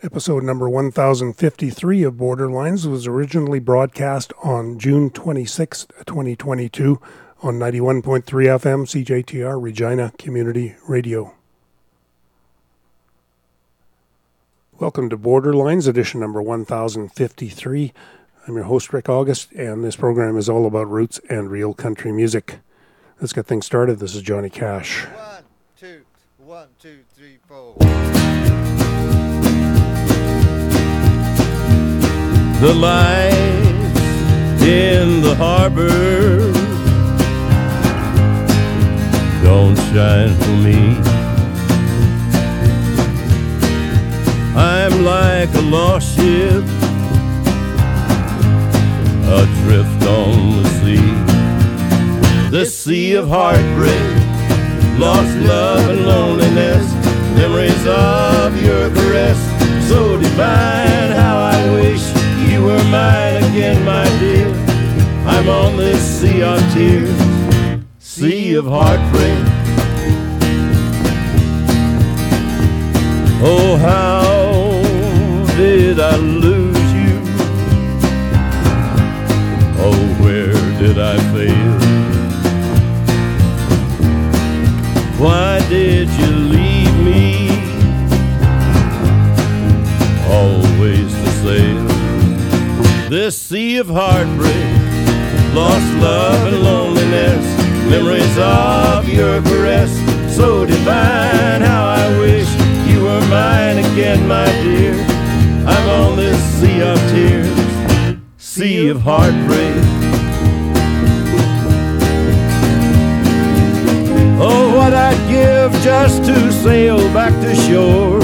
Episode number 1053 of Borderlines was originally broadcast on June 26, 2022, on 91.3 FM CJTR Regina Community Radio. Welcome to Borderlines, edition number 1053. I'm your host, Rick August, and this program is all about roots and real country music. Let's get things started. This is Johnny Cash. One, two, one, two, three, four. The lights in the harbor don't shine for me. I'm like a lost ship adrift on the sea. This sea of heartbreak, lost love and loneliness, memories of your caress, so divine. Were mine again, my dear. I'm on this sea of tears, sea of heartbreak. Oh, how did I lose you? Oh, where did I fail? Why did you leave me? Always to sail this sea of heartbreak, lost love and loneliness, memories of your caress, so divine. How I wish you were mine again, my dear. I'm on this sea of tears, sea of heartbreak. Oh, what I'd give just to sail back to shore,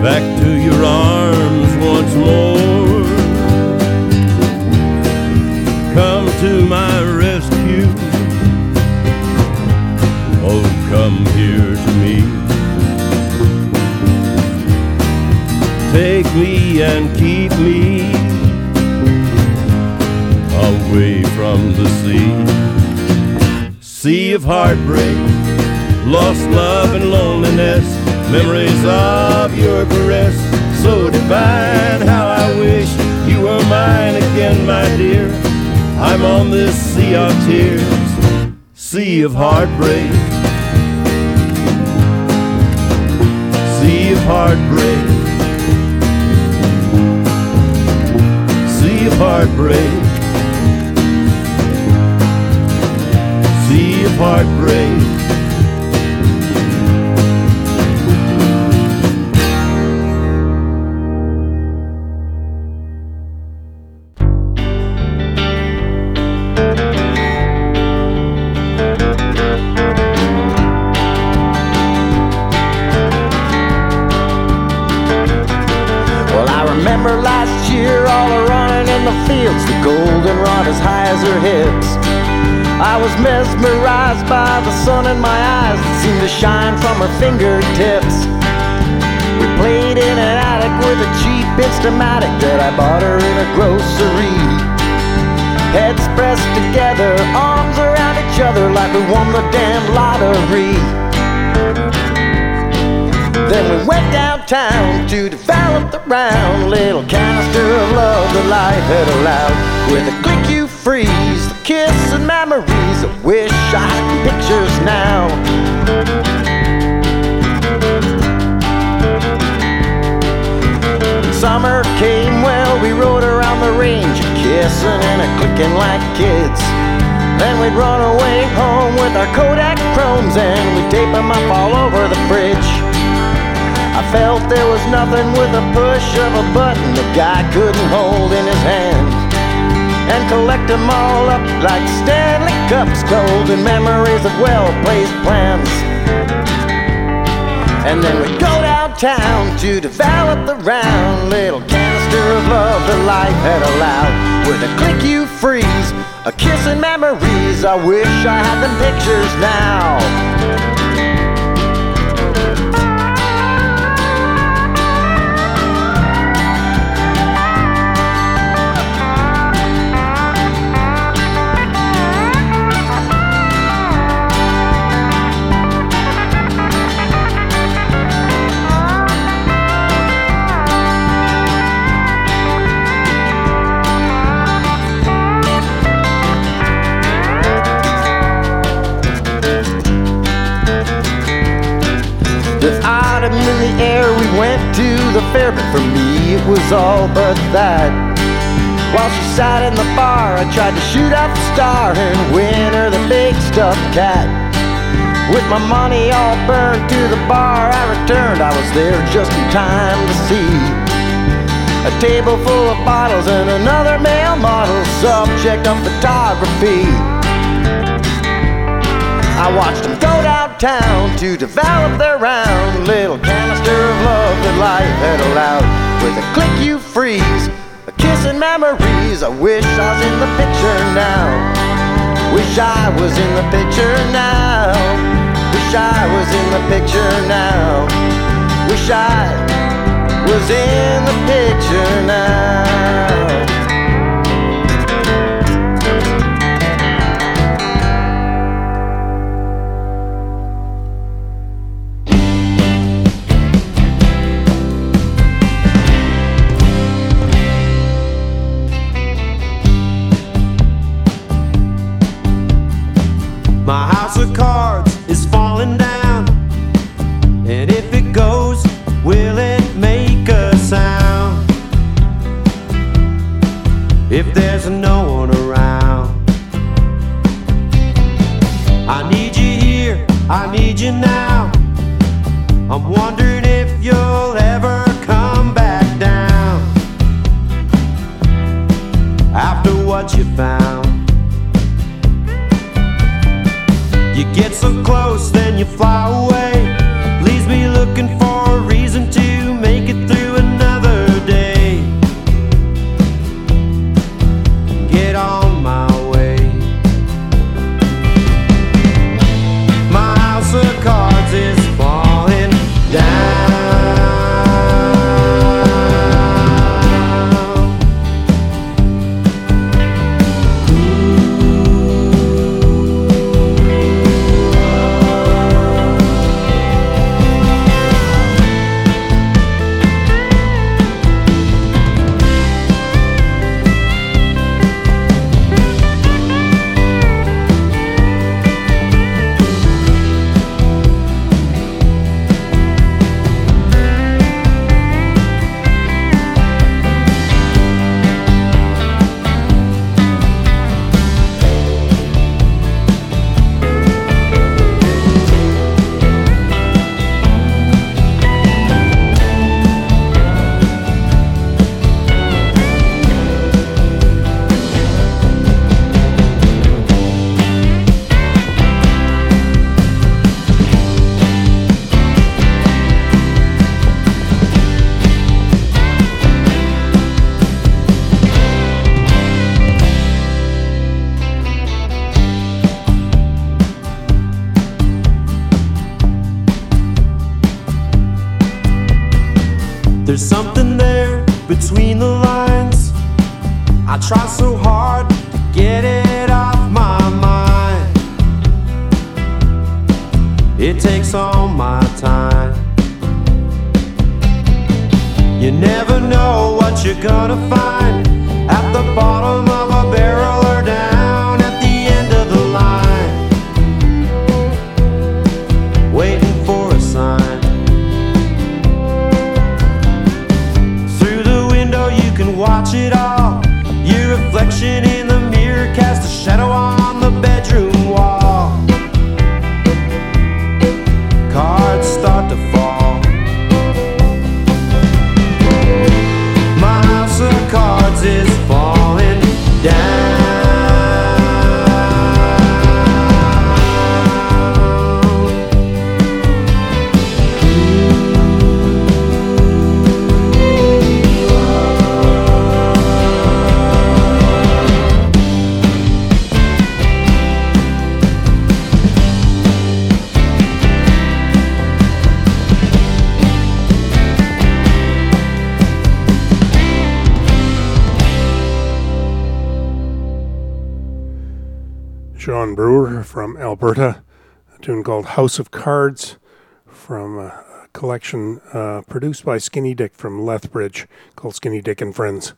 back to your arms once more. To my rescue. Oh, come here to me. Take me and keep me away from the sea sea of heartbreak, lost love and loneliness, memories of your caress, so divine. How I wish you were mine again, my dear. I'm on this sea of tears, sea of heartbreak, sea of heartbreak, sea of heartbreak. sea of heartbreak. Fingertips. We played in an attic with a cheap Instamatic that I bought her in a grocery. Heads pressed together, arms around each other like we won the damn lottery. Then we went downtown to develop the round little canister of love that life had allowed. With a click you freeze, the kiss and memories. I wish I had pictures now. Summer came, well, we rode around the range, kissing and a clicking like kids. Then we'd run away home with our Kodak chromes and we'd tape them up all over the fridge. I felt there was nothing with a push of a button the guy couldn't hold in his hand. And collect them all up like Stanley Cups, golden memories of well placed plans. And then we go downtown to develop the round little canister of love that life had allowed. With a click you freeze, a kiss and memories. I wish I had them pictures now. To the fair, but for me it was all but that. While she sat in the bar, I tried to shoot out the star and win her the big stuffed cat. With my money all burned to the bar, I returned. I was there just in time to see a table full of bottles and another male model, subject of photography. I watched them go downtown to develop their round little of love that life had allowed. With a click, you freeze, a kiss and memories. I wish I was in the picture now. Wish I was in the picture now. Wish I was in the picture now. Wish I was in the picture now. Alberta, a tune called House of Cards from a collection uh, produced by Skinny Dyck from Lethbridge called Skinny Dyck and Friends.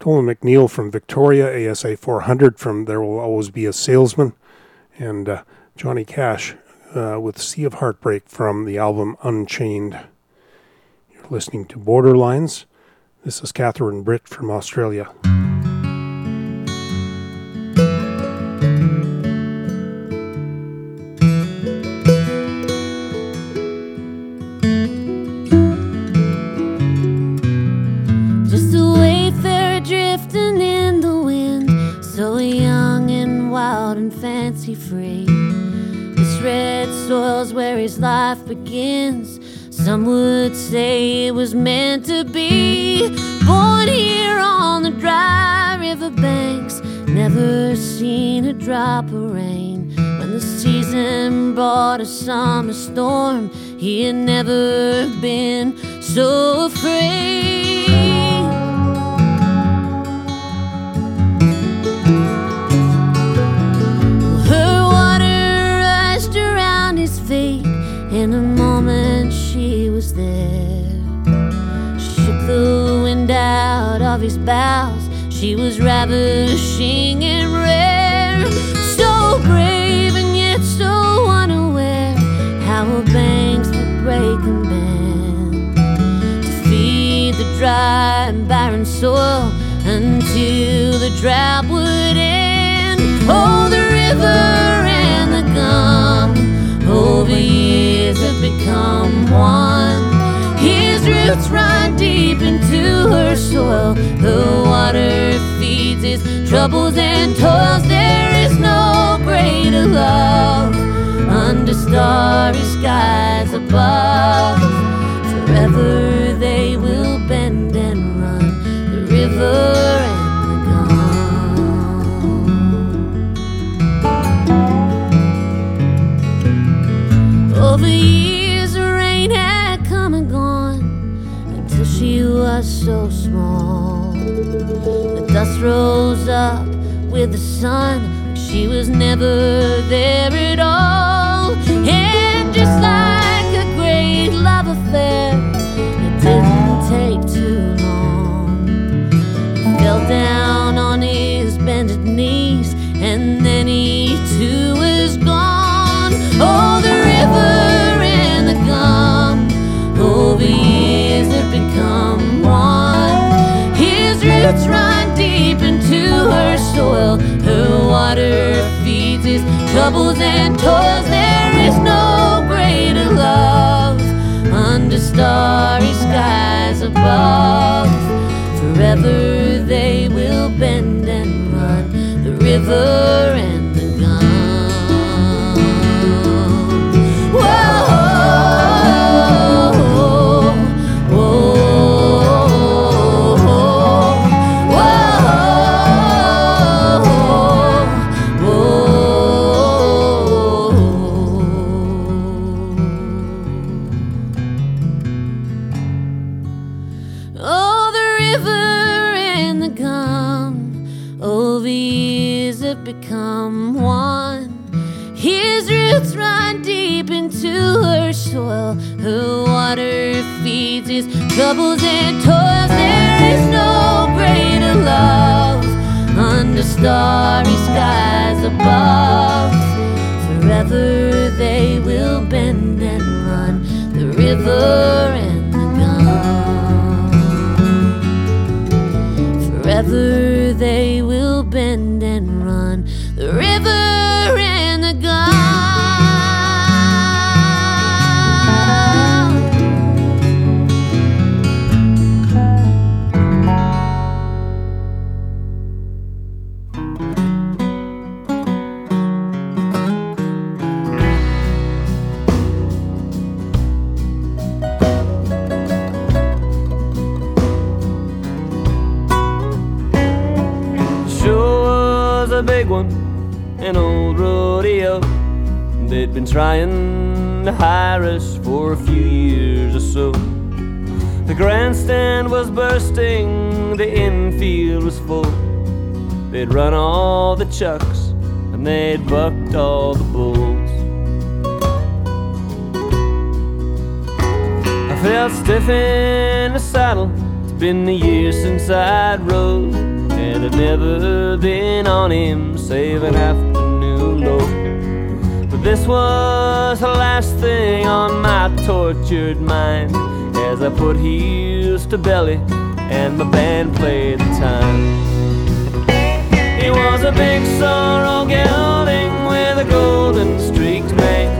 Tolan McNeil from Victoria, ASA 400 from There Will Always Be a Salesman, and uh, Johnny Cash uh, with Sea of Heartbreak from the album Unchained. You're listening to Borderlines. This is Catherine Britt from Australia. Free. This red soil's where his life begins. Some would say it was meant to be. Born here on the dry river banks, never seen a drop of rain. When the season brought a summer storm, he had never been so afraid. Was there. Shook the wind out of his bows. She was ravishing and rare. So brave and yet so unaware how her banks break and bend to feed the dry and barren soil until the drought would end. Oh, the river years have become one. His roots run deep into her soil. The water feeds his troubles and toils. There is no greater love under starry skies above. Forever was so small. The dust rose up with the sun. She was never there at all. Deep into her soil. Her water feeds his troubles and toils. There is no greater love under starry skies above. Forever they will bend and run the river and troubles and toils. There is no greater love under starry skies above. Forever they will bend and run the river us for a few years or so. The grandstand was bursting, the infield was full. They'd run all the chucks and they'd bucked all the bulls. I felt stiff in the saddle. It's been a year since I'd rode, and I'd never been on him, save an afternoon load. This was the last thing on my tortured mind as I put heels to belly and my band played the time. He was a big sorrel gelding with a golden streaked mane,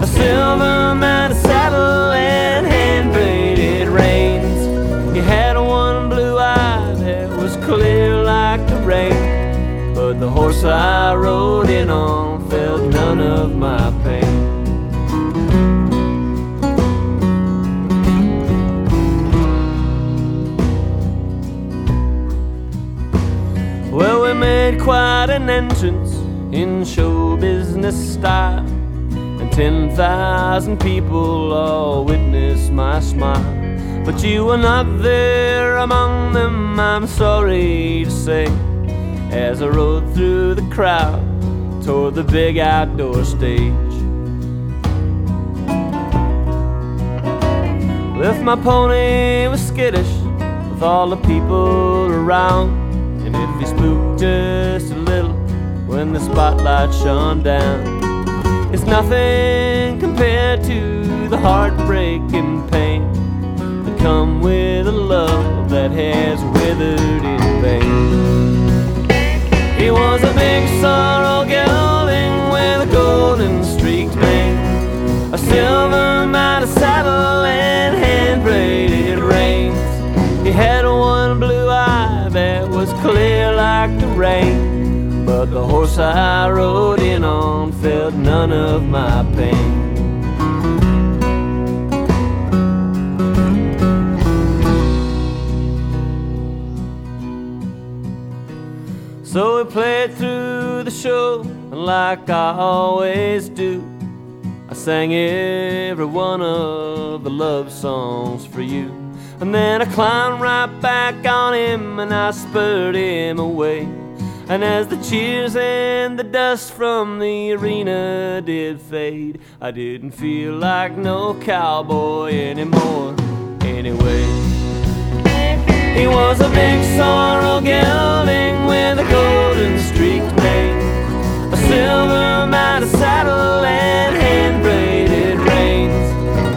a silver mounted saddle and hand braided reins. He had one blue eye that was clear like the rain, but the horse I rode in on felt none of my pain. Well, we made quite an entrance in show business style, and 10,000 people all witnessed my smile. But you were not there among them, I'm sorry to say, as I rode through the crowd toward the big outdoor stage. If my pony was skittish with all the people around, and if he spooked just a little when the spotlight shone down, it's nothing compared to the heartbreaking pain that come with a love that has withered in vain. He was a big a golden streaked mane, a silver mounted saddle and hand braided reins. He had one blue eye that was clear like the rain, but the horse I rode in on felt none of my pain. So we played through the show, like I always do, I sang every one of the love songs for you. And then I climbed right back on him and I spurred him away. And as the cheers and the dust from the arena did fade, I didn't feel like no cowboy anymore. Anyway. He was a big sorrel gelding with a golden streaked mane, silver mounted saddle and hand braided reins.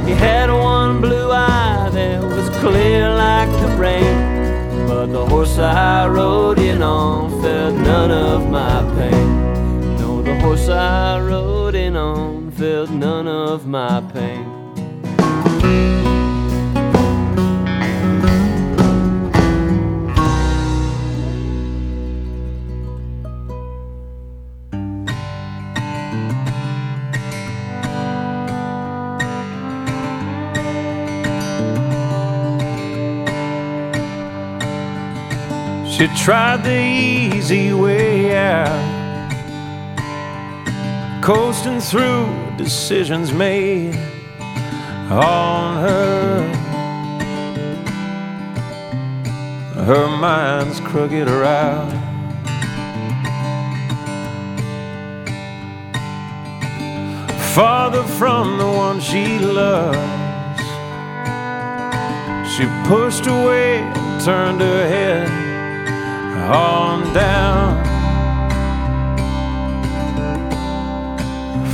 He had one blue eye that was clear like the rain, but the horse I rode in on felt none of my pain. No, the horse I rode in on felt none of my pain. She tried the easy way out, coasting through decisions made on her. Her mind's crooked around. Farther from the one she loves, she pushed away turned her head on down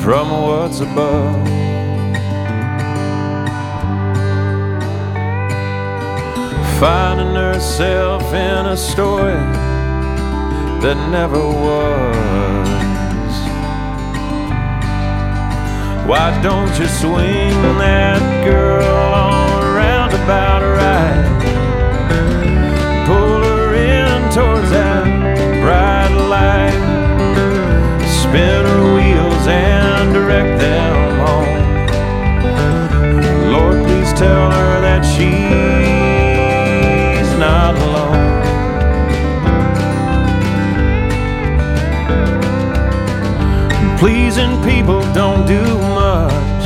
from what's above. Finding herself in a story that never was. Why don't you swing that girl on around about right? Spin her wheels and direct them home. Lord, please tell her that she's not alone. Pleasing people don't do much.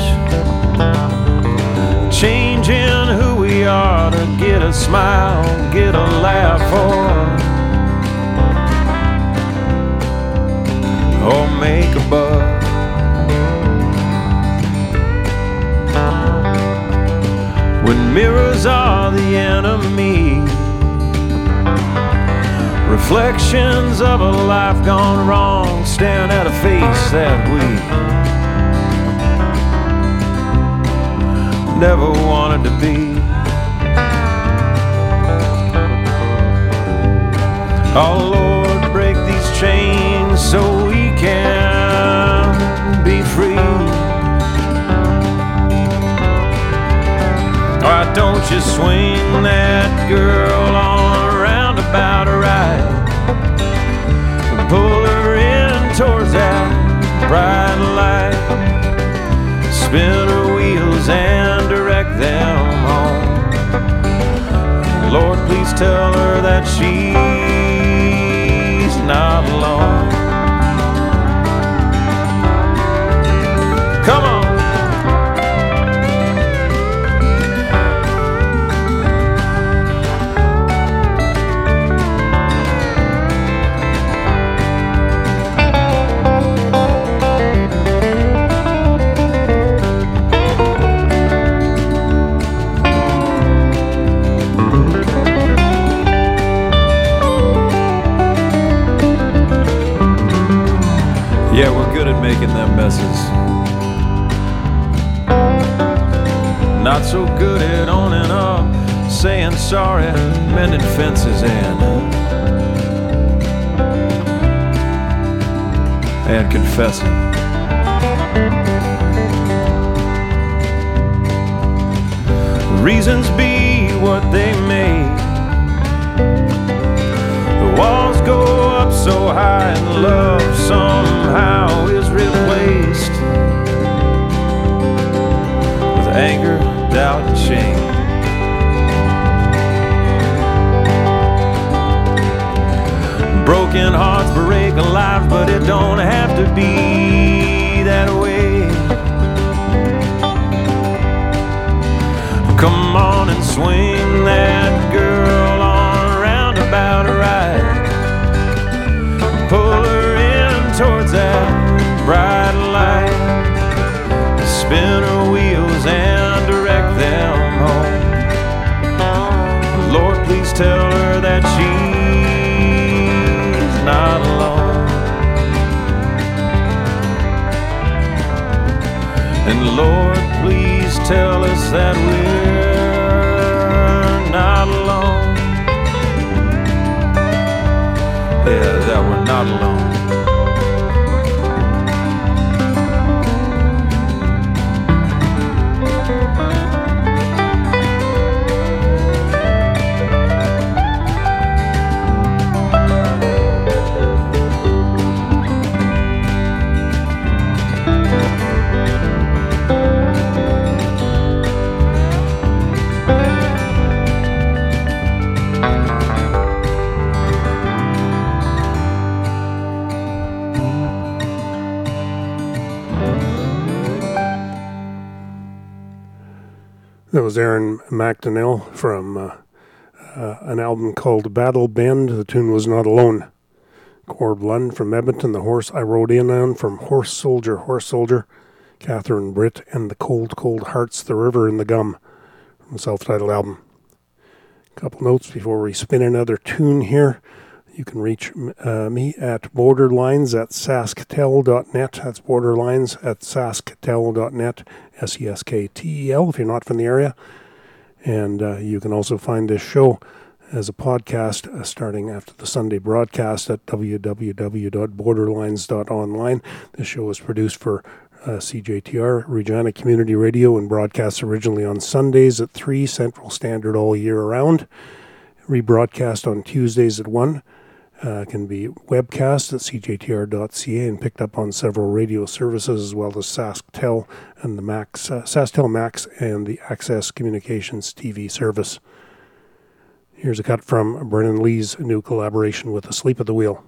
Changing who we are to get a smile, get a laugh, or, or make a buck. When mirrors are the enemy, reflections of a life gone wrong stand at a face that we never wanted to be. Oh Lord, break these chains so Why don't you swing that girl on a roundabout ride? Pull her in towards that bright light. Spin her wheels and direct them home. Lord, please tell her that she's Yeah, we're good at making them messes. Not so good at owning up, saying sorry, mending fences, and and confessing. Reasons be what they may. The walls go up so high, and love somehow is replaced with anger, doubt, and shame. Broken hearts break lives, but it don't have to be that way. Come on and swing that girl on roundabout ride. And Lord, please tell us that we're not alone. Yeah, that we're not alone. That was Aaron McDonnell from uh, uh, an album called Battle Bend. The tune was Not Alone. Corb Lund from Edmonton, The Horse I Rode In On from Horse Soldier, Horse Soldier. Catherine Britt and The Cold, Cold Hearts, The River and the Gum from the self titled album. A couple notes before we spin another tune here. You can reach uh, me at borderlines at sasktel.net. That's borderlines at sasktel.net, S E S K T E L, if you're not from the area. And uh, you can also find this show as a podcast uh, starting after the Sunday broadcast at www.borderlines.online. This show is produced for uh, CJTR, Regina Community Radio, and broadcasts originally on Sundays at 3 Central Standard all year round. Rebroadcast on Tuesdays at 1 uh, can be webcast at cjtr.ca and picked up on several radio services as well as SaskTel and the Max, uh, SaskTel Max and the Access Communications TV service. Here's a cut from Brennen Leigh's new collaboration with Asleep at the Wheel.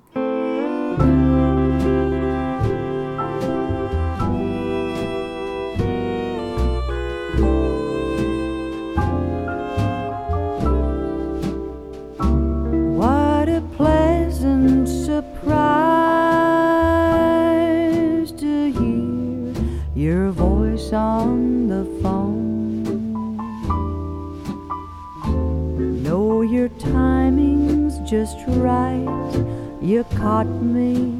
Just right. You caught me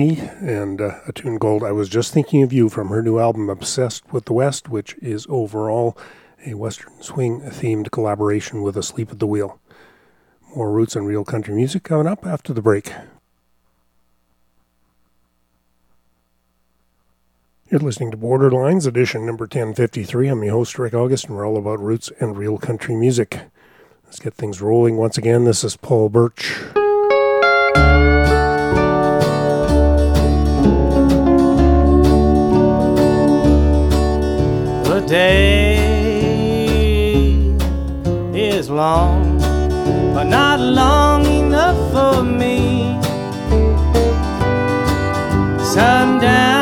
Leigh and uh, a tune called I Was Just Thinking of You from her new album Obsessed with the West, which is overall a Western swing themed collaboration with Asleep at the Wheel. More roots and real country music coming up after the break. You're listening to Borderlines, edition number 1053. I'm your host, Rick August, and we're all about roots and real country music. Let's get things rolling once again. This is Paul Burch. Day is long, but not long enough for me. Sundown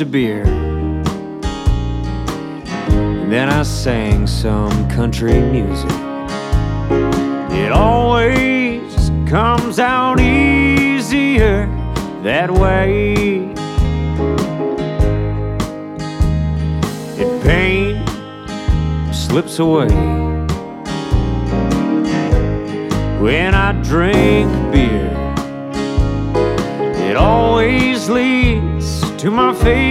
a beer. And then I sang some country music. It always comes out easier that way. And pain slips away when I drink beer. It always leads to my face.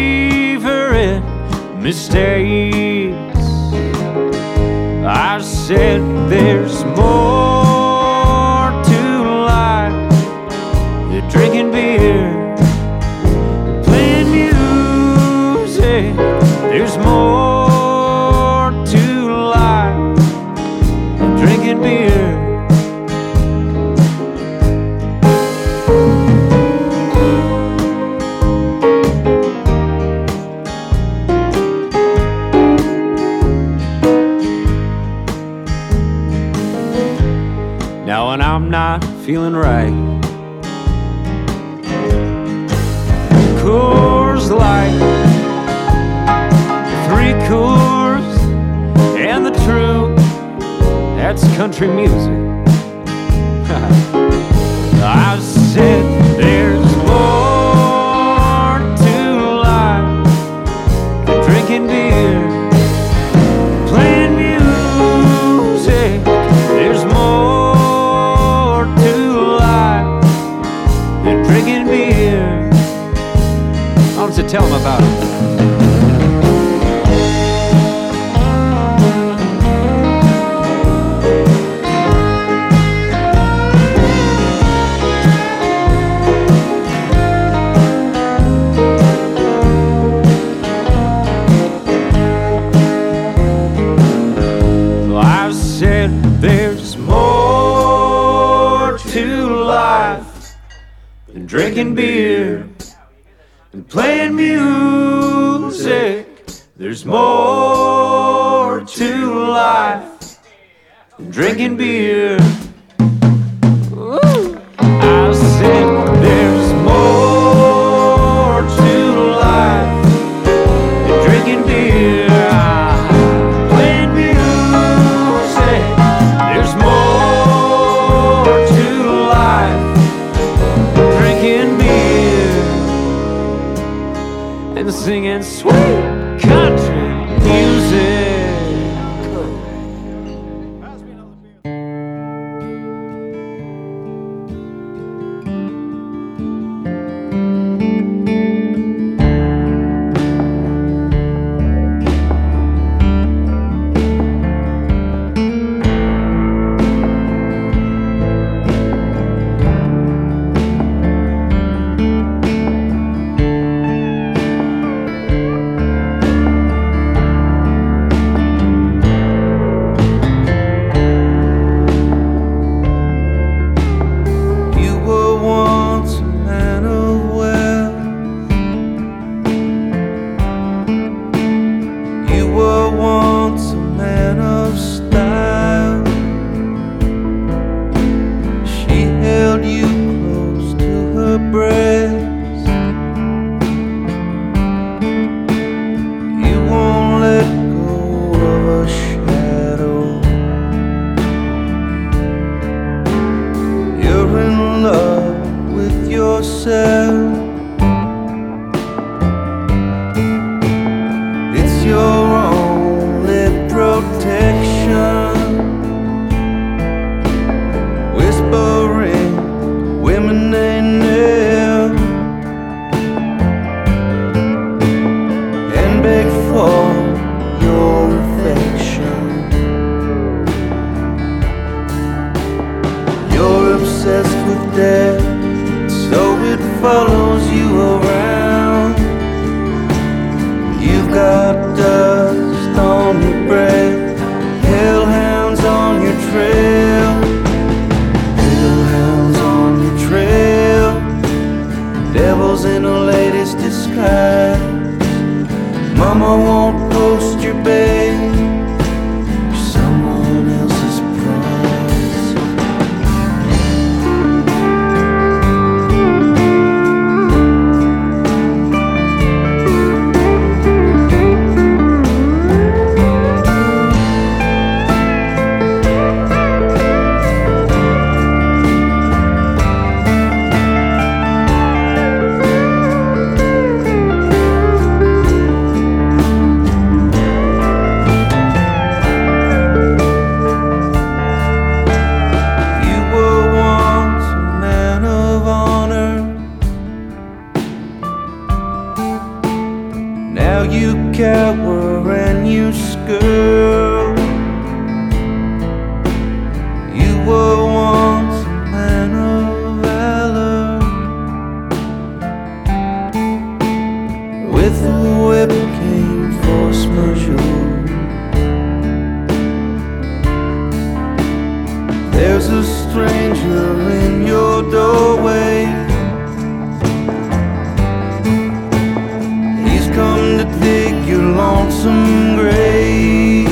Lonesome grave.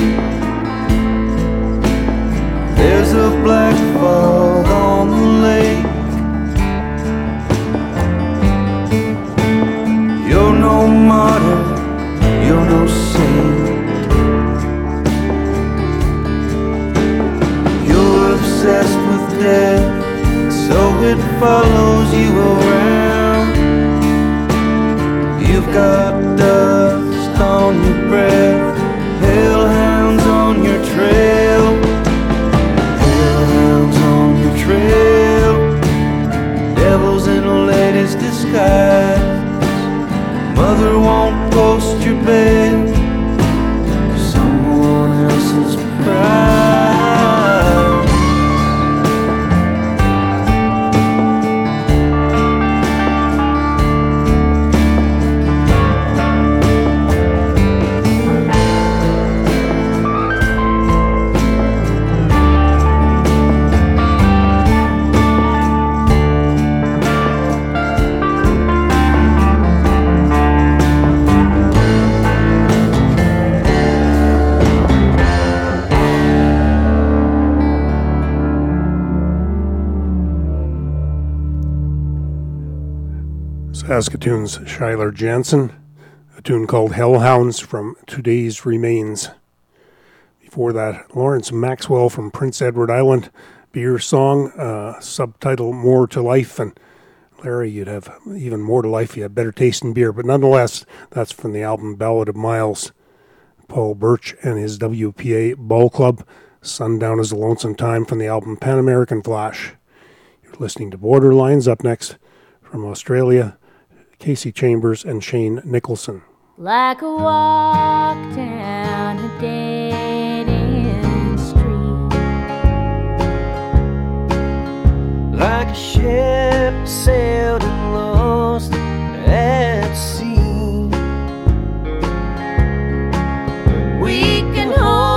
There's a black fog on the lake. You're no martyr, you're no saint. You're obsessed with death, so it follows you around. You've got Saskatoon's Shuyler Jansen, a tune called Hellhounds from Today's Remains. Before that, Lawrence Maxwell from Prince Edward Island, beer song, uh, subtitle More to Life. And Larry, you'd have even more to life. If you had better taste in beer. But nonetheless, that's from the album Ballad of Miles. Paul Burch and his WPA Ball Club. Sundown is a Lonesome Time from the album Pan American Flash. You're listening to Borderlines. Up next from Australia, Kasey Chambers and Shane Nicholson. Like a walk down a dead end street. like a ship sailed and lost at sea. We can hold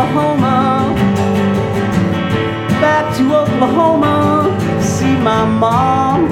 Oklahoma, back to Oklahoma, see my mom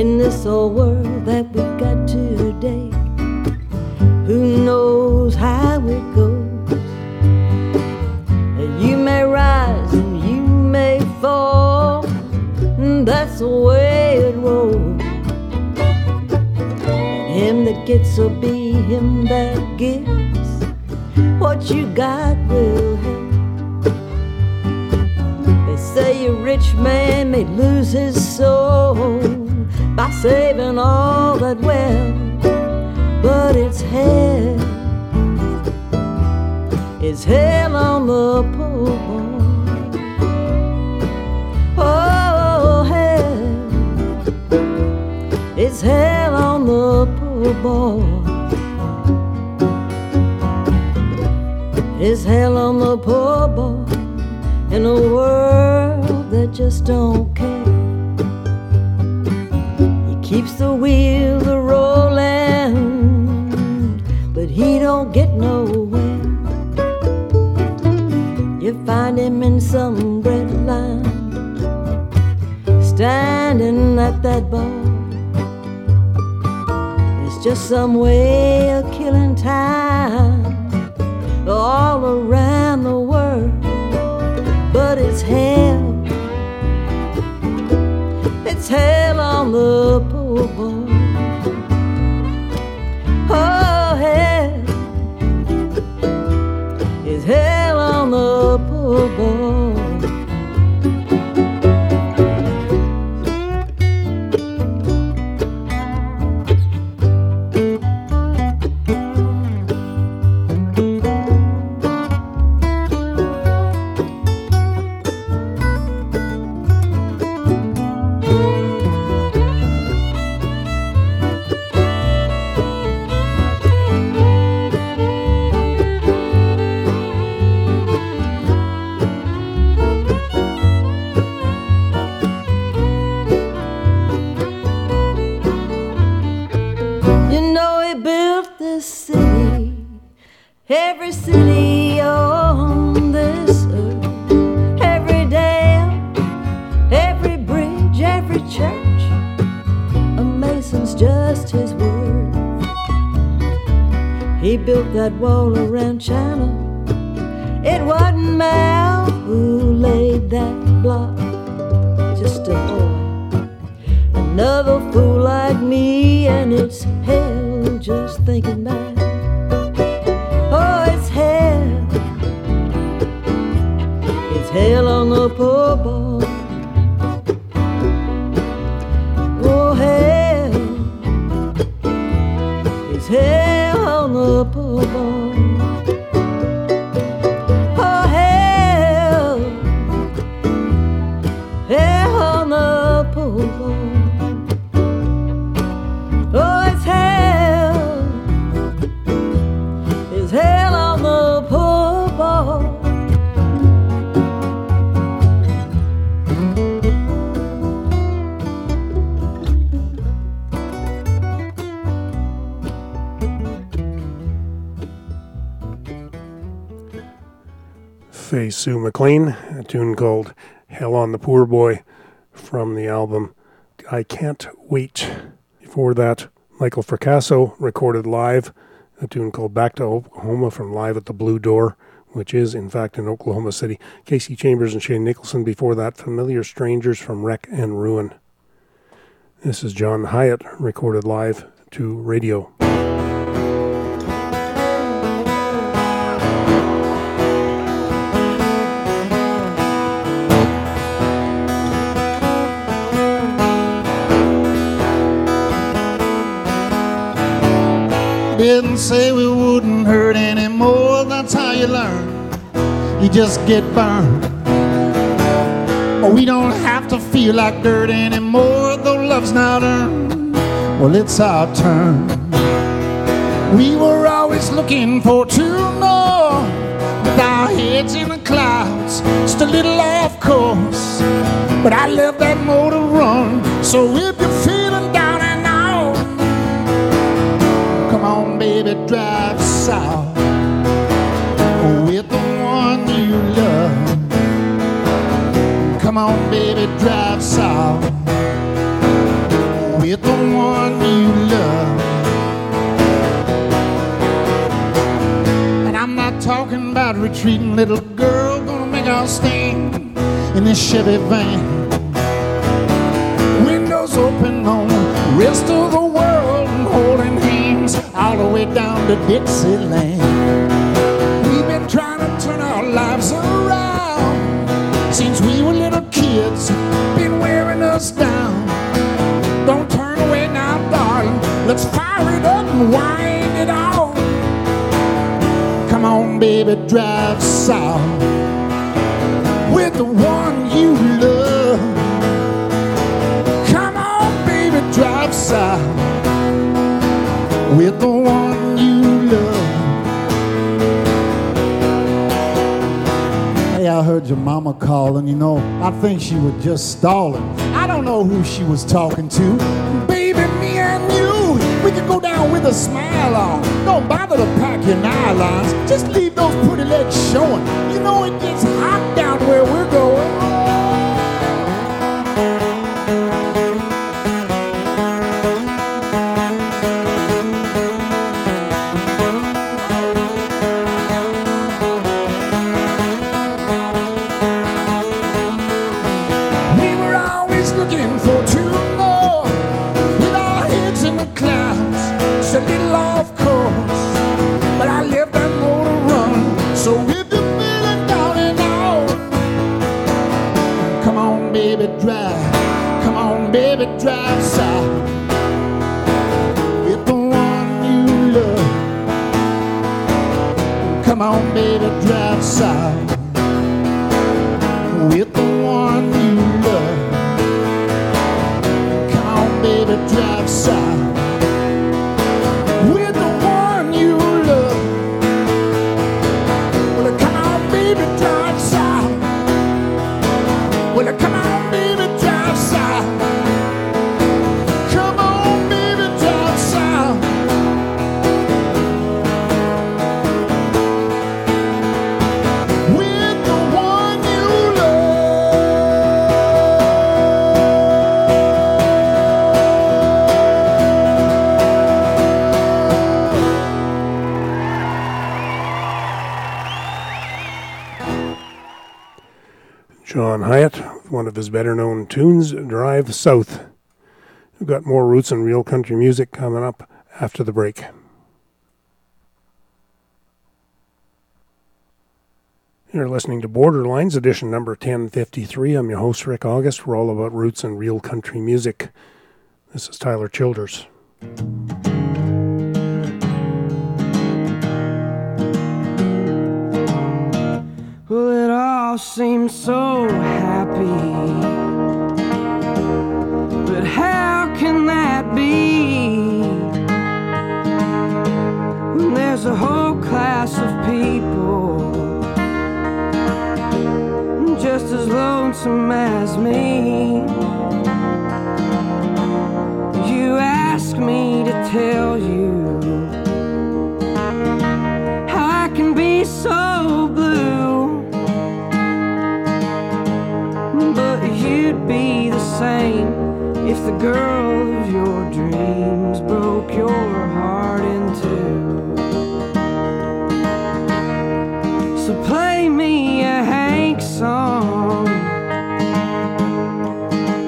In this old world that we got today, who knows how it goes? You may rise and you may fall, and that's the way it rolls. Him that gets will be him that gives. What you got will. They say a rich man may lose his soul by saving all that wealth, but it's hell. It's hell on the poor boy. Oh, hell. It's hell on the poor boy. It's hell on the poor boy in a world that just don't keeps the wheels a rolling, but he don't get nowhere. You find him in some bread line, standing at that bar. It's just some way of killing time all around the world, but it's hell. It's hell on the McLean, a tune called Hell on the Poor Boy from the album I Can't Wait. Before that, Michael Fracasso recorded live a tune called Back to Oklahoma from Live at the Blue Door, which is in fact in Oklahoma City. Kasey Chambers and Shane Nicholson before that, Familiar Strangers from Wreck and Ruin. This is John Hiatt recorded live to radio. Didn't say we wouldn't hurt anymore. That's how you learn. You just get burned. We don't have to feel like dirt anymore, though love's not earned. Well, it's our turn. We were always looking for two more, with our heads in the clouds, just a little off course. But I let that motor run. So if you're south oh, with the one you love. Come on, baby, drive south with the one you love. And I'm not talking about retreating little girl gonna make our stand in this Chevy van. Windows open on rest of the all the way down to Dixieland. We've been trying to turn our lives around since we were little kids, been wearing us down. Don't turn away now, darling. Let's fire it up and wind it on. Come on, baby, drive south with the one you love. Come on, baby, drive south with the one you love. Hey, I heard your mama calling, you know, I think she was just stalling. I don't know who she was talking to. Baby, me and you, we can go down with a smile on. Don't bother to pack your nylons, just leave those pretty legs showing. You know it gets hot John Hiatt, one of his better known tunes, Drive South. We've got more roots and real country music coming up after the break. You're listening to Borderlines, edition number 1053. I'm your host, Rick August. We're all about roots and real country music. This is Tyler Childers. Well, all seems so happy. But how can that be? When there's a whole class of people just as lonesome as me. You ask me to tell you the girl of your dreams broke your heart in two. So play me a Hank song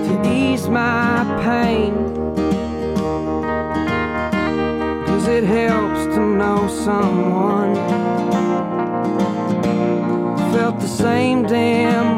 to ease my pain. Cause it helps to know someone felt the same damn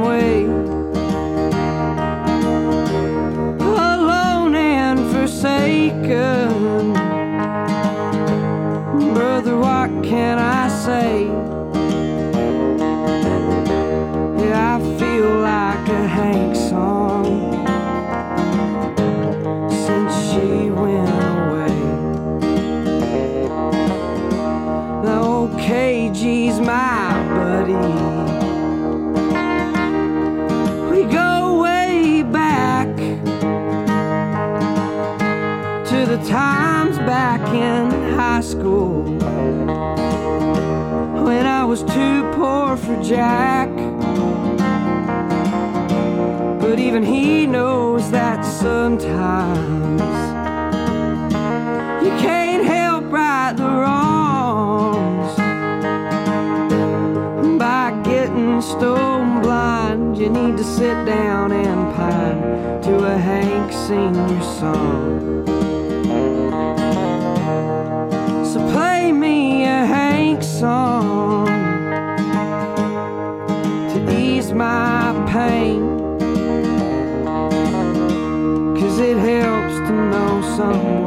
sit down and pine to a Hank Senior song. So play me a Hank song to ease my pain. Cause it helps to know someone.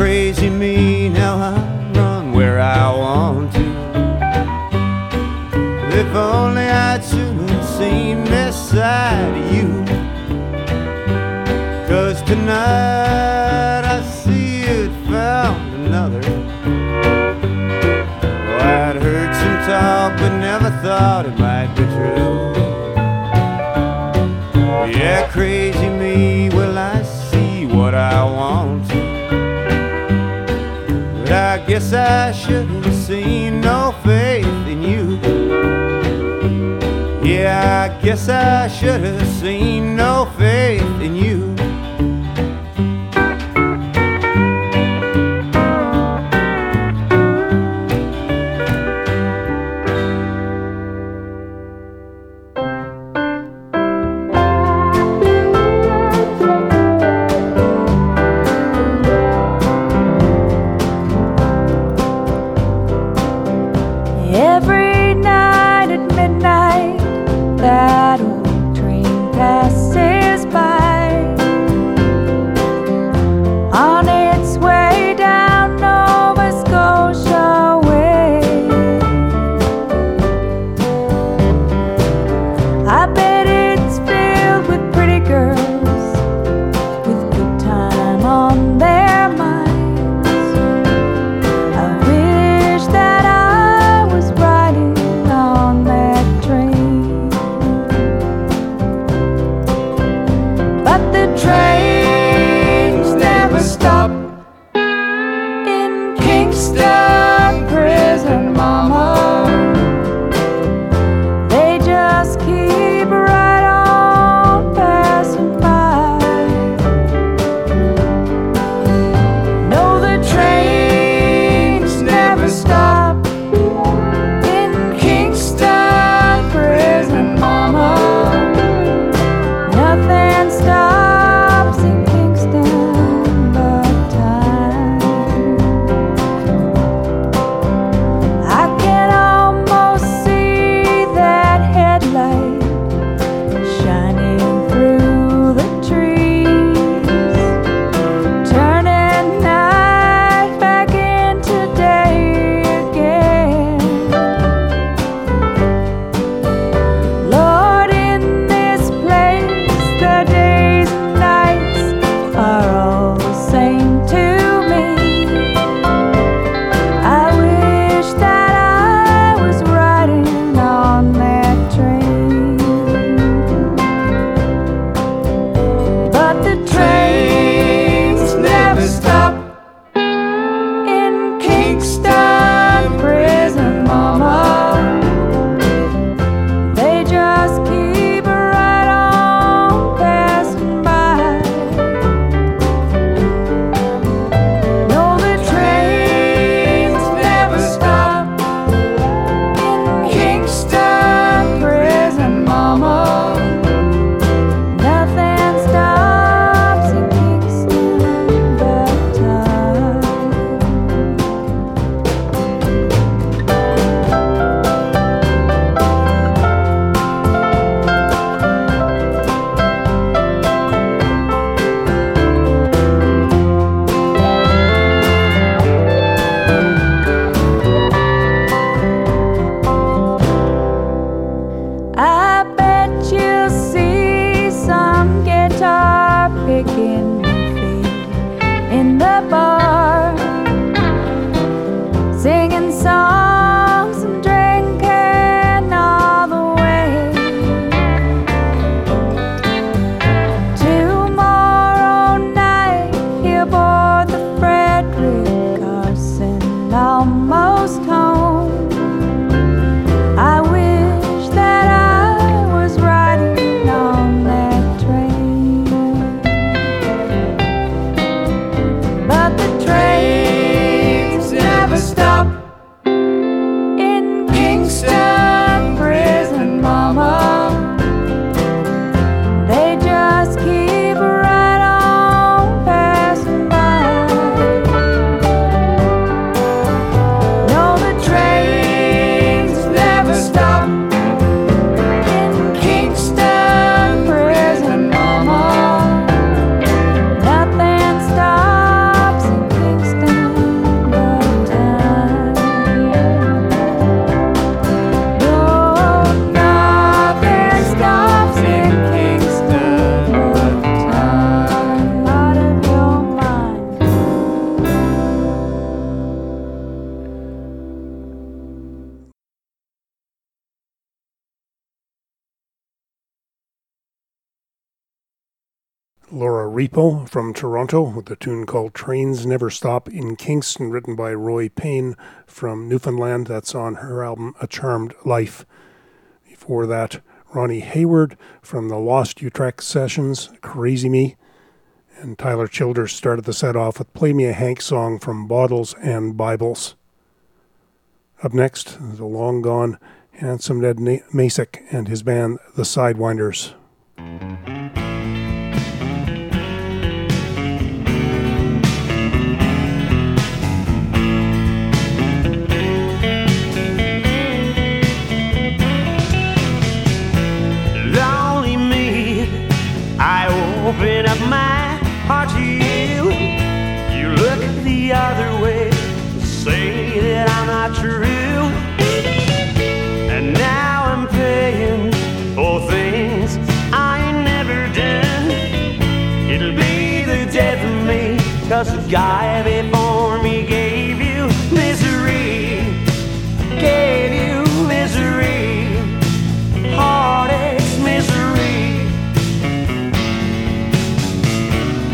crazy I shouldn't have seen no faith in you. Yeah, I guess I should have seen no faith in you. From Toronto with a tune called Trains Never Stop in Kingston, written by Roy Payne from Newfoundland. That's on her album A Charmed Life. Before that, Ronnie Hayward from the Lost Utrecht Sessions, Crazy Me. And Tyler Childers started the set off with Play Me a Hank song from Bottles and Bibles. Up next, the long gone handsome Ned Masyk and his band, the Sidewinders. Guy before me gave you misery. Gave you misery. Heartaches, misery.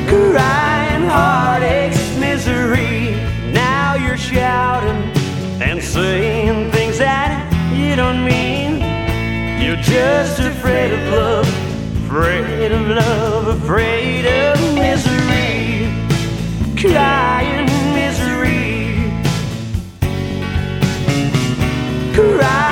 crying heartaches, misery. Now you're shouting and saying things that you don't mean. You're just afraid of love, afraid of love, afraid of misery. Crying misery. Crying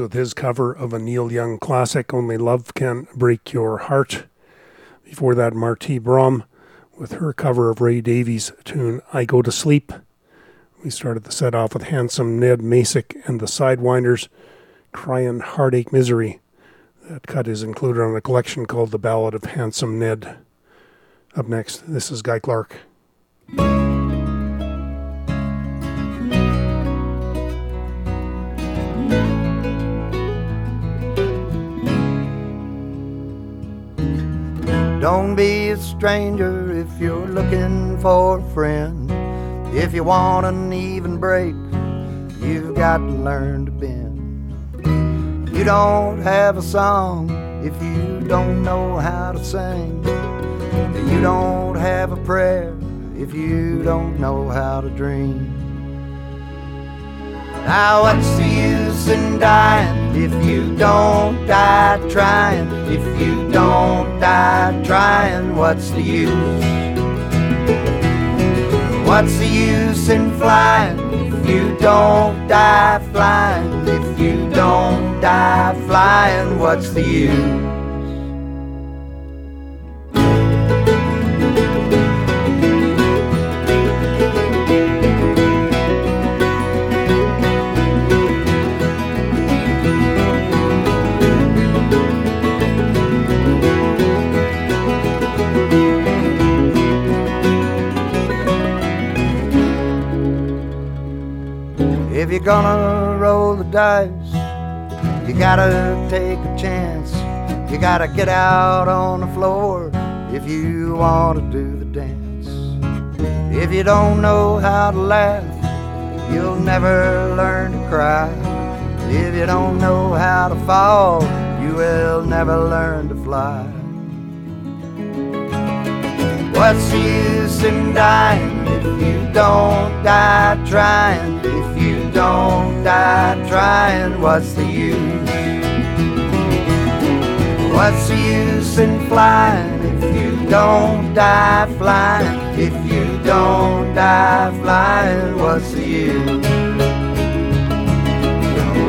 With his cover of a Neil Young classic, Only Love Can Break Your Heart. Before that, Martí Brom with her cover of Ray Davies' tune I Go to Sleep. We started the set off with Handsome Ned Masyk and the Sidewinders, Crying Heartache Misery. That cut is included on a collection called The Ballad of Handsome Ned. Up next, this is Guy Clark. Don't be a stranger if you're looking for a friend. If you want an even break, you've got to learn to bend. You don't have a song if you don't know how to sing. You don't have a prayer if you don't know how to dream. Now what's the use in dying if you don't die trying? If you don't die trying, what's the use? What's the use in flying if you don't die flying? If you don't die flying, what's the use? Gonna roll the dice, you gotta take a chance. You gotta get out on the floor if you wanna do the dance. If you don't know how to laugh, you'll never learn to cry. If you don't know how to fall, you will never learn to fly. What's the use in dying if you don't die trying? If you don't die trying, what's the use? What's the use in flying if you don't die flying? If you don't die flying, what's the use?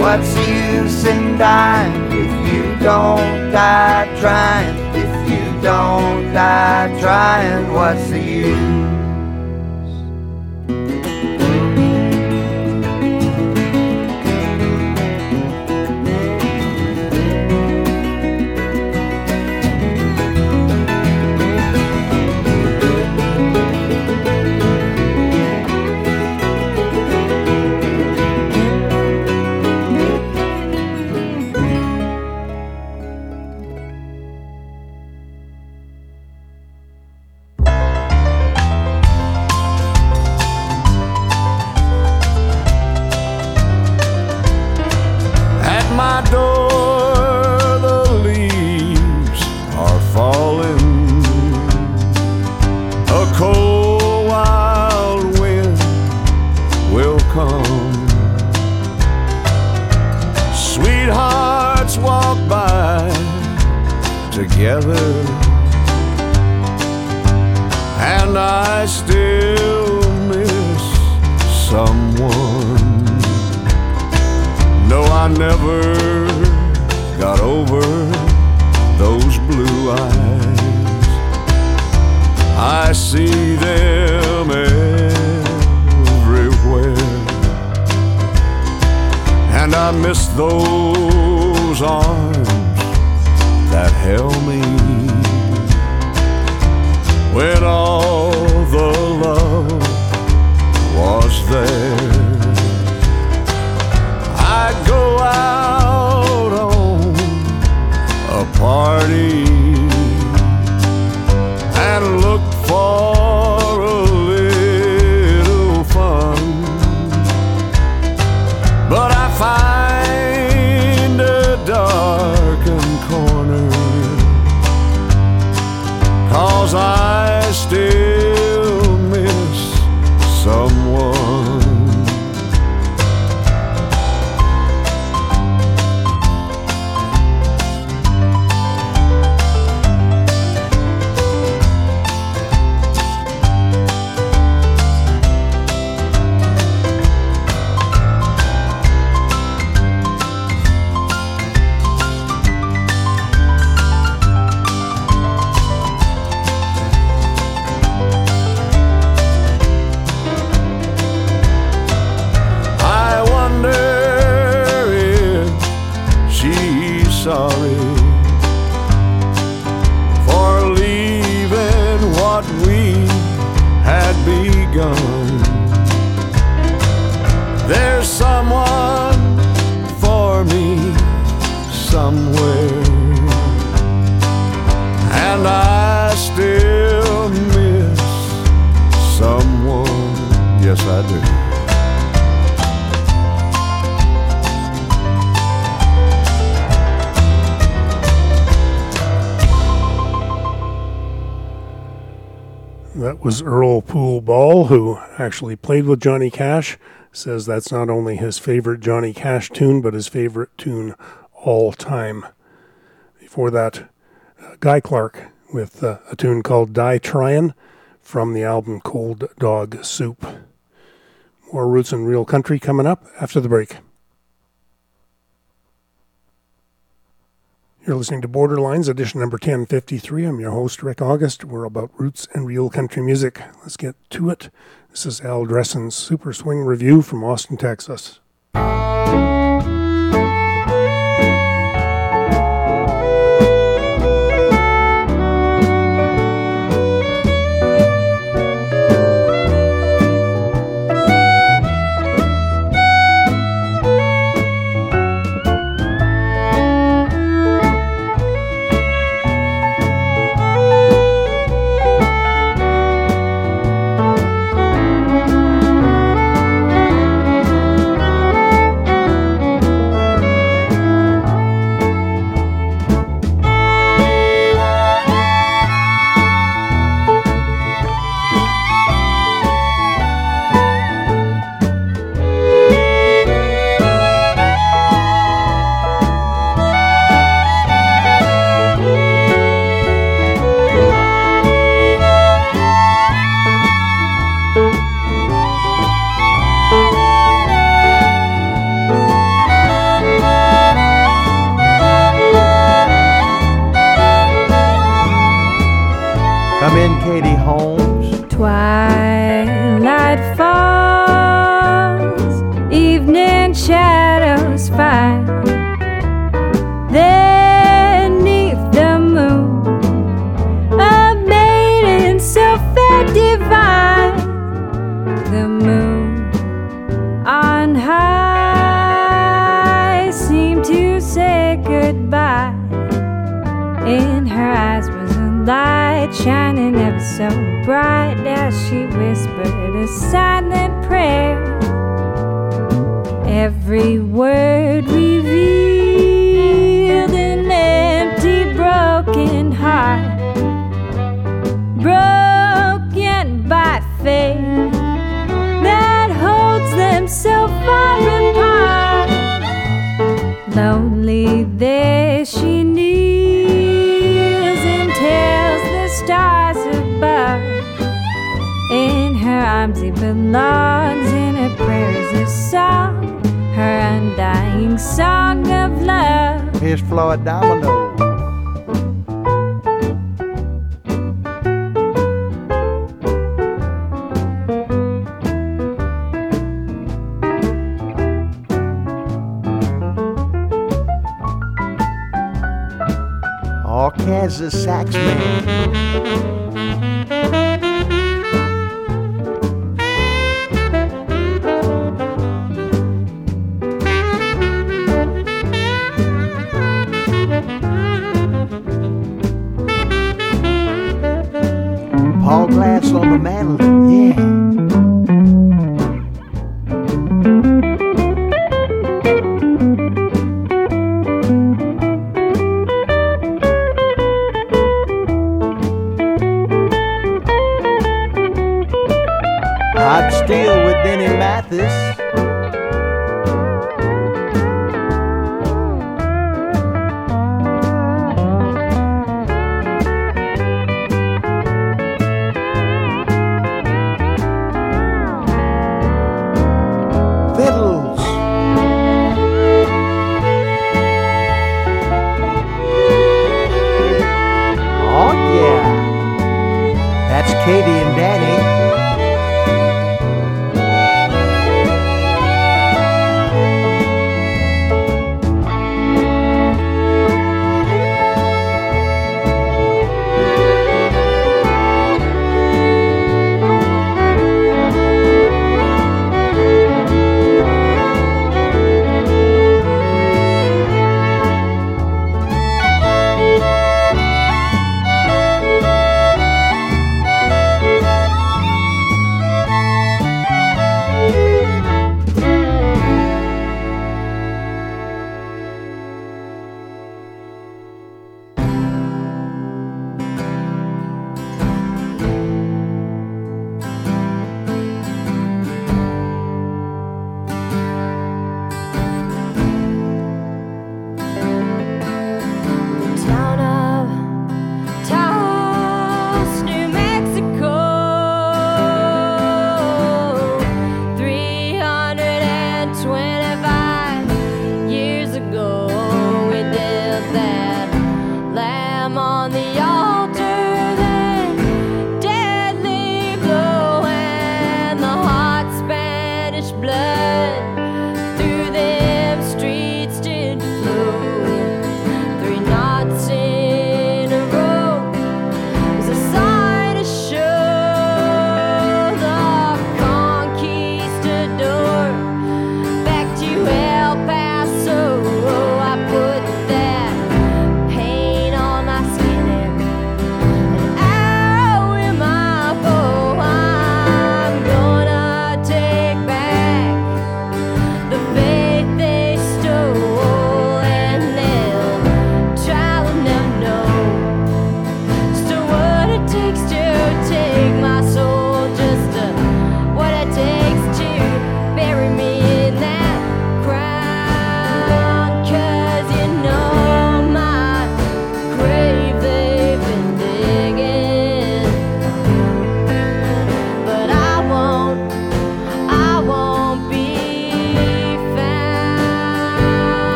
What's the use in dying if you don't die trying? If you don't die trying, what's the use? Actually played with Johnny Cash. Says that's not only his favorite Johnny Cash tune, but his favorite tune all time. Before that, uh, Guy Clark with uh, a tune called Die Tryin' from the album Cold Dog Soup. More roots and real country coming up after the break. You're listening to Borderlines, edition number 1053. I'm your host, Rick August. We're about roots and real country music. Let's get to it. This is Al Dressen's Super Swing Revue from Austin, Texas.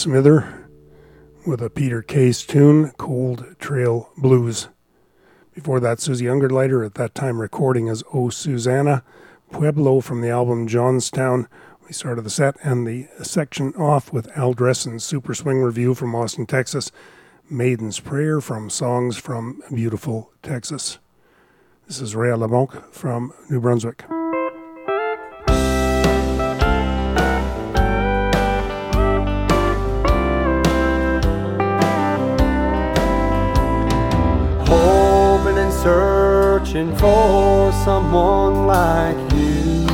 Smither with a Peter Case tune, Cold Trail Blues. Before that, Suzie Ungerleider, at that time recording as O Susanna, Pueblo from the album Johnstown. We started the set and the section off with Al Dressen's Super Swing Revue from Austin, Texas, Maiden's Prayer from Songs from Beautiful Texas. This is Ray LeBlanc from New Brunswick. searching for someone like you.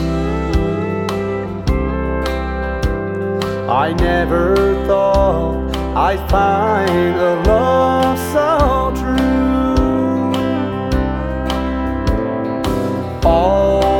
I never thought I'd find a love so true. All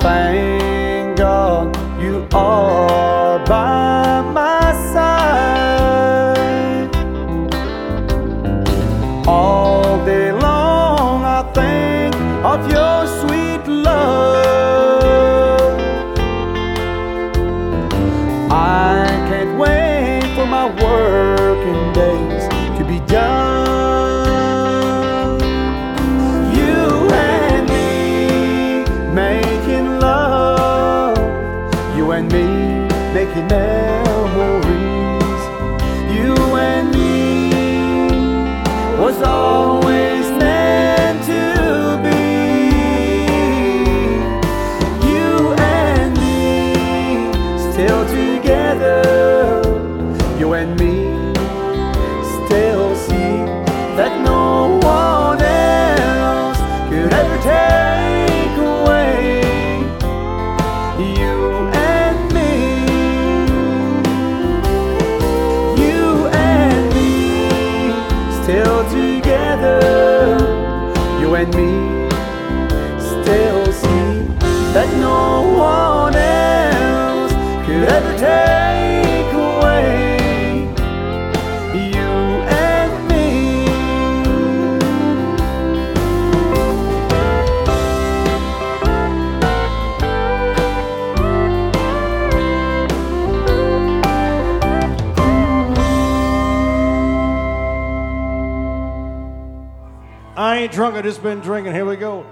thank God you are. I ain't drunk. I just been drinking. Here we go.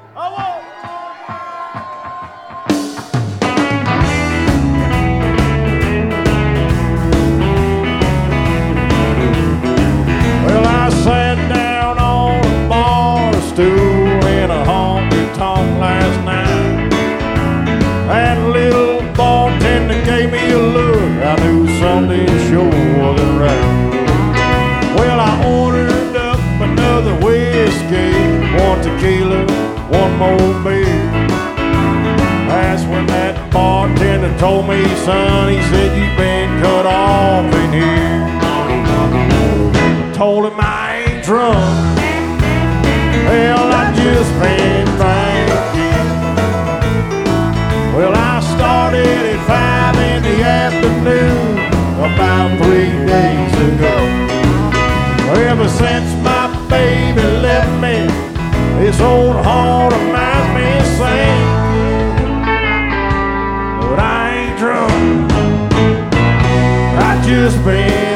cold beer. That's when that bartender told me, son, he said, you've been cut off in here. Told him I ain't drunk. Well, I just been thinking. Well, I started at five in the afternoon about three days ago. Ever since my baby left me, this old heart of just been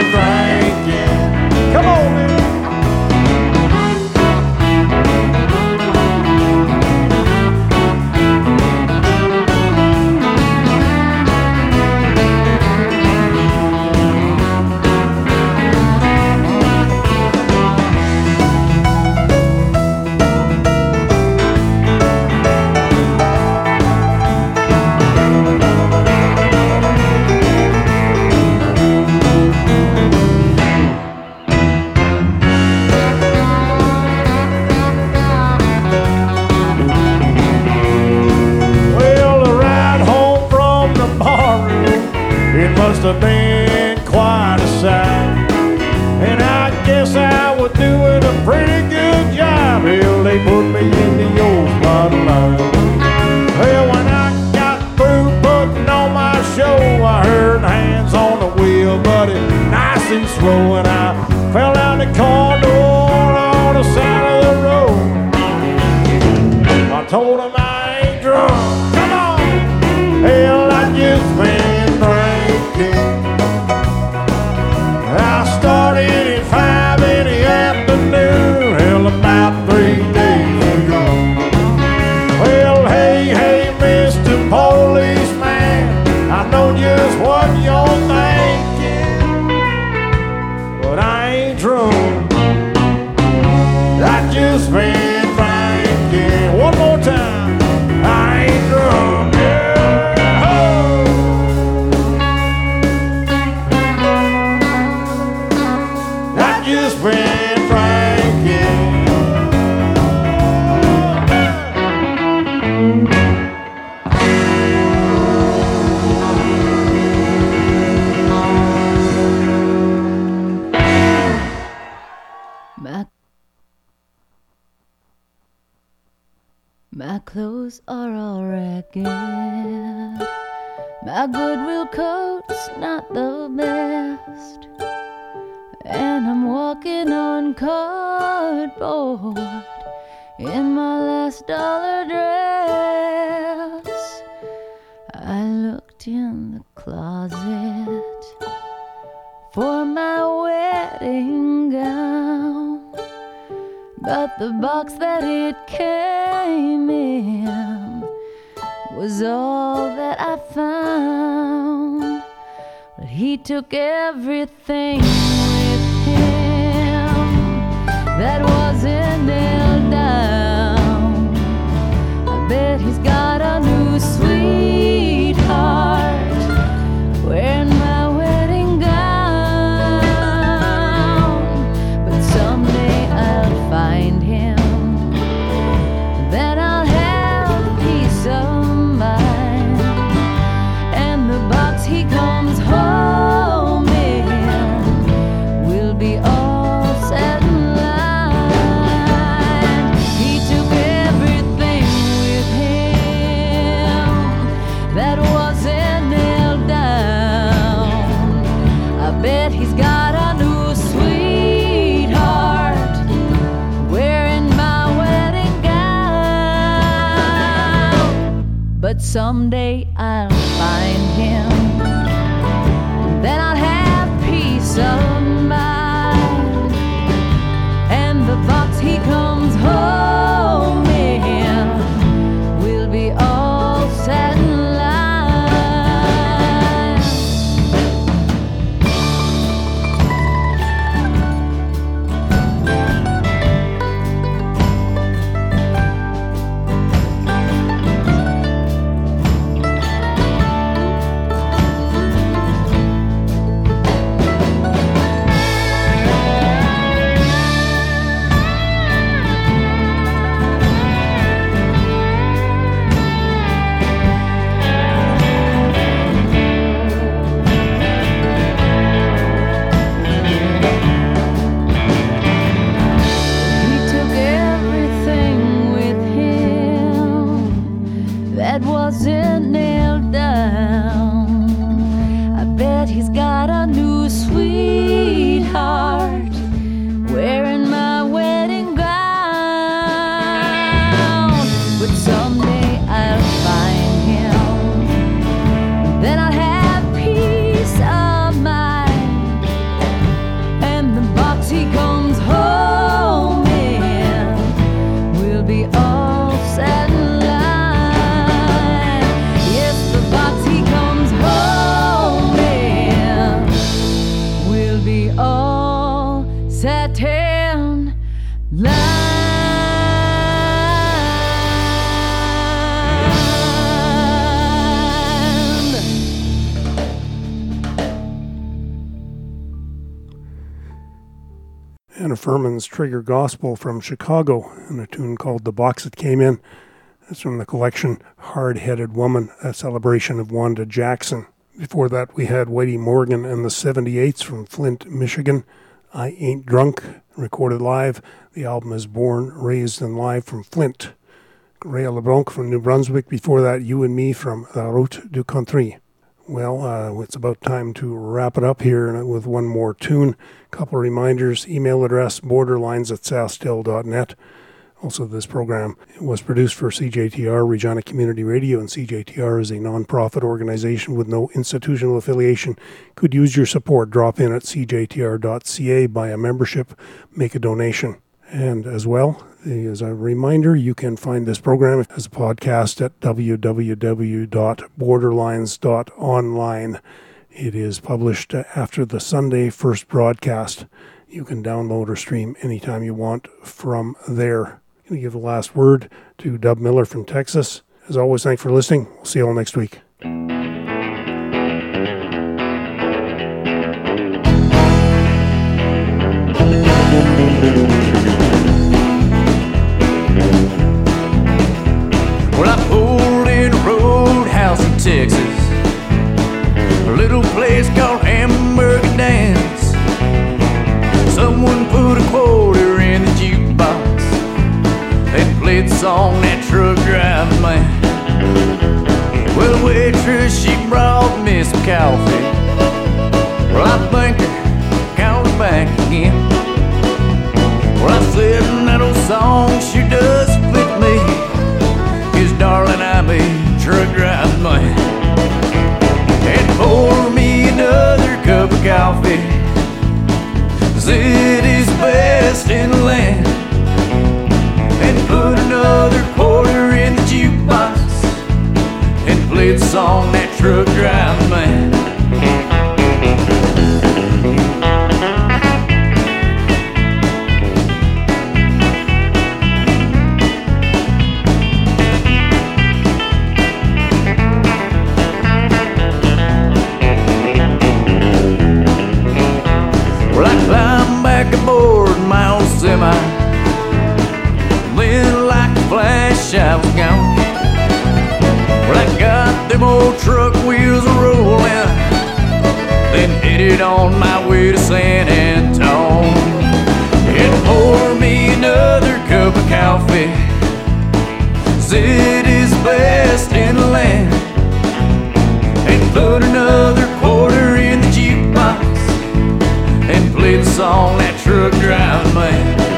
coat's not the best. And I'm walking on cardboard in my last dollar dress. I looked in the closet for my wedding gown. But the box that it came in was all that I found. He took everything with him that wasn't nailed down. I bet he's got someday Furman's Trigger Gospel from Chicago and a tune called The Box That Came In. That's from the collection Hard Headed Woman, a celebration of Wanda Jackson. Before that, we had Whitey Morgan and the 78s from Flint, Michigan. I Ain't Drunk, recorded live. The album is Born, Raised, and Live from Flint. Ray LeBlanc from New Brunswick. Before that, You and Me from La Route du Country. Well, uh, it's about time to wrap it up here with one more tune. A couple of reminders. Email address borderlines at sasktel.net. Also, this program was produced for CJTR, Regina Community Radio, and CJTR is a nonprofit organization with no institutional affiliation. Could use your support. Drop in at cjtr.ca, buy a membership, make a donation. And as well, as a reminder, you can find this program as a podcast at www.borderlines.online. It is published after the Sunday first broadcast. You can download or stream anytime you want from there. I'm going to give the last word to Dub Miller from Texas. As always, thanks for listening. We'll see you all next week. The song that truck driving man. Well, waitress, she brought me some coffee. Well, I think called her back again. Well, I said that old song sure does fit me. Cause darling, I'm a truck driving man. And pour me another cup of coffee. Cause it is best in the land. The that truck driving man. Well, I back aboard my old semi. Then, like a flash, I was gone. Old truck wheels rolling. Then headed on my way to San Antone. And pour me another cup of coffee. it is best in the land. And put another quarter in the jukebox and play the song that truck driving man.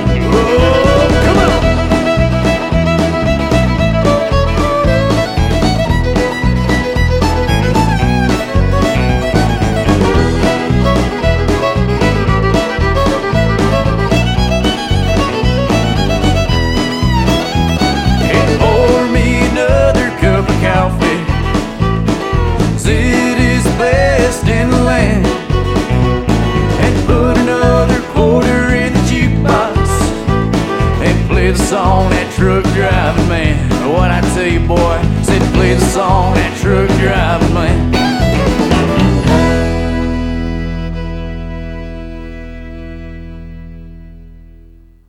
song that truck driving man. What I tell you, boy, said play the song that truck driving man.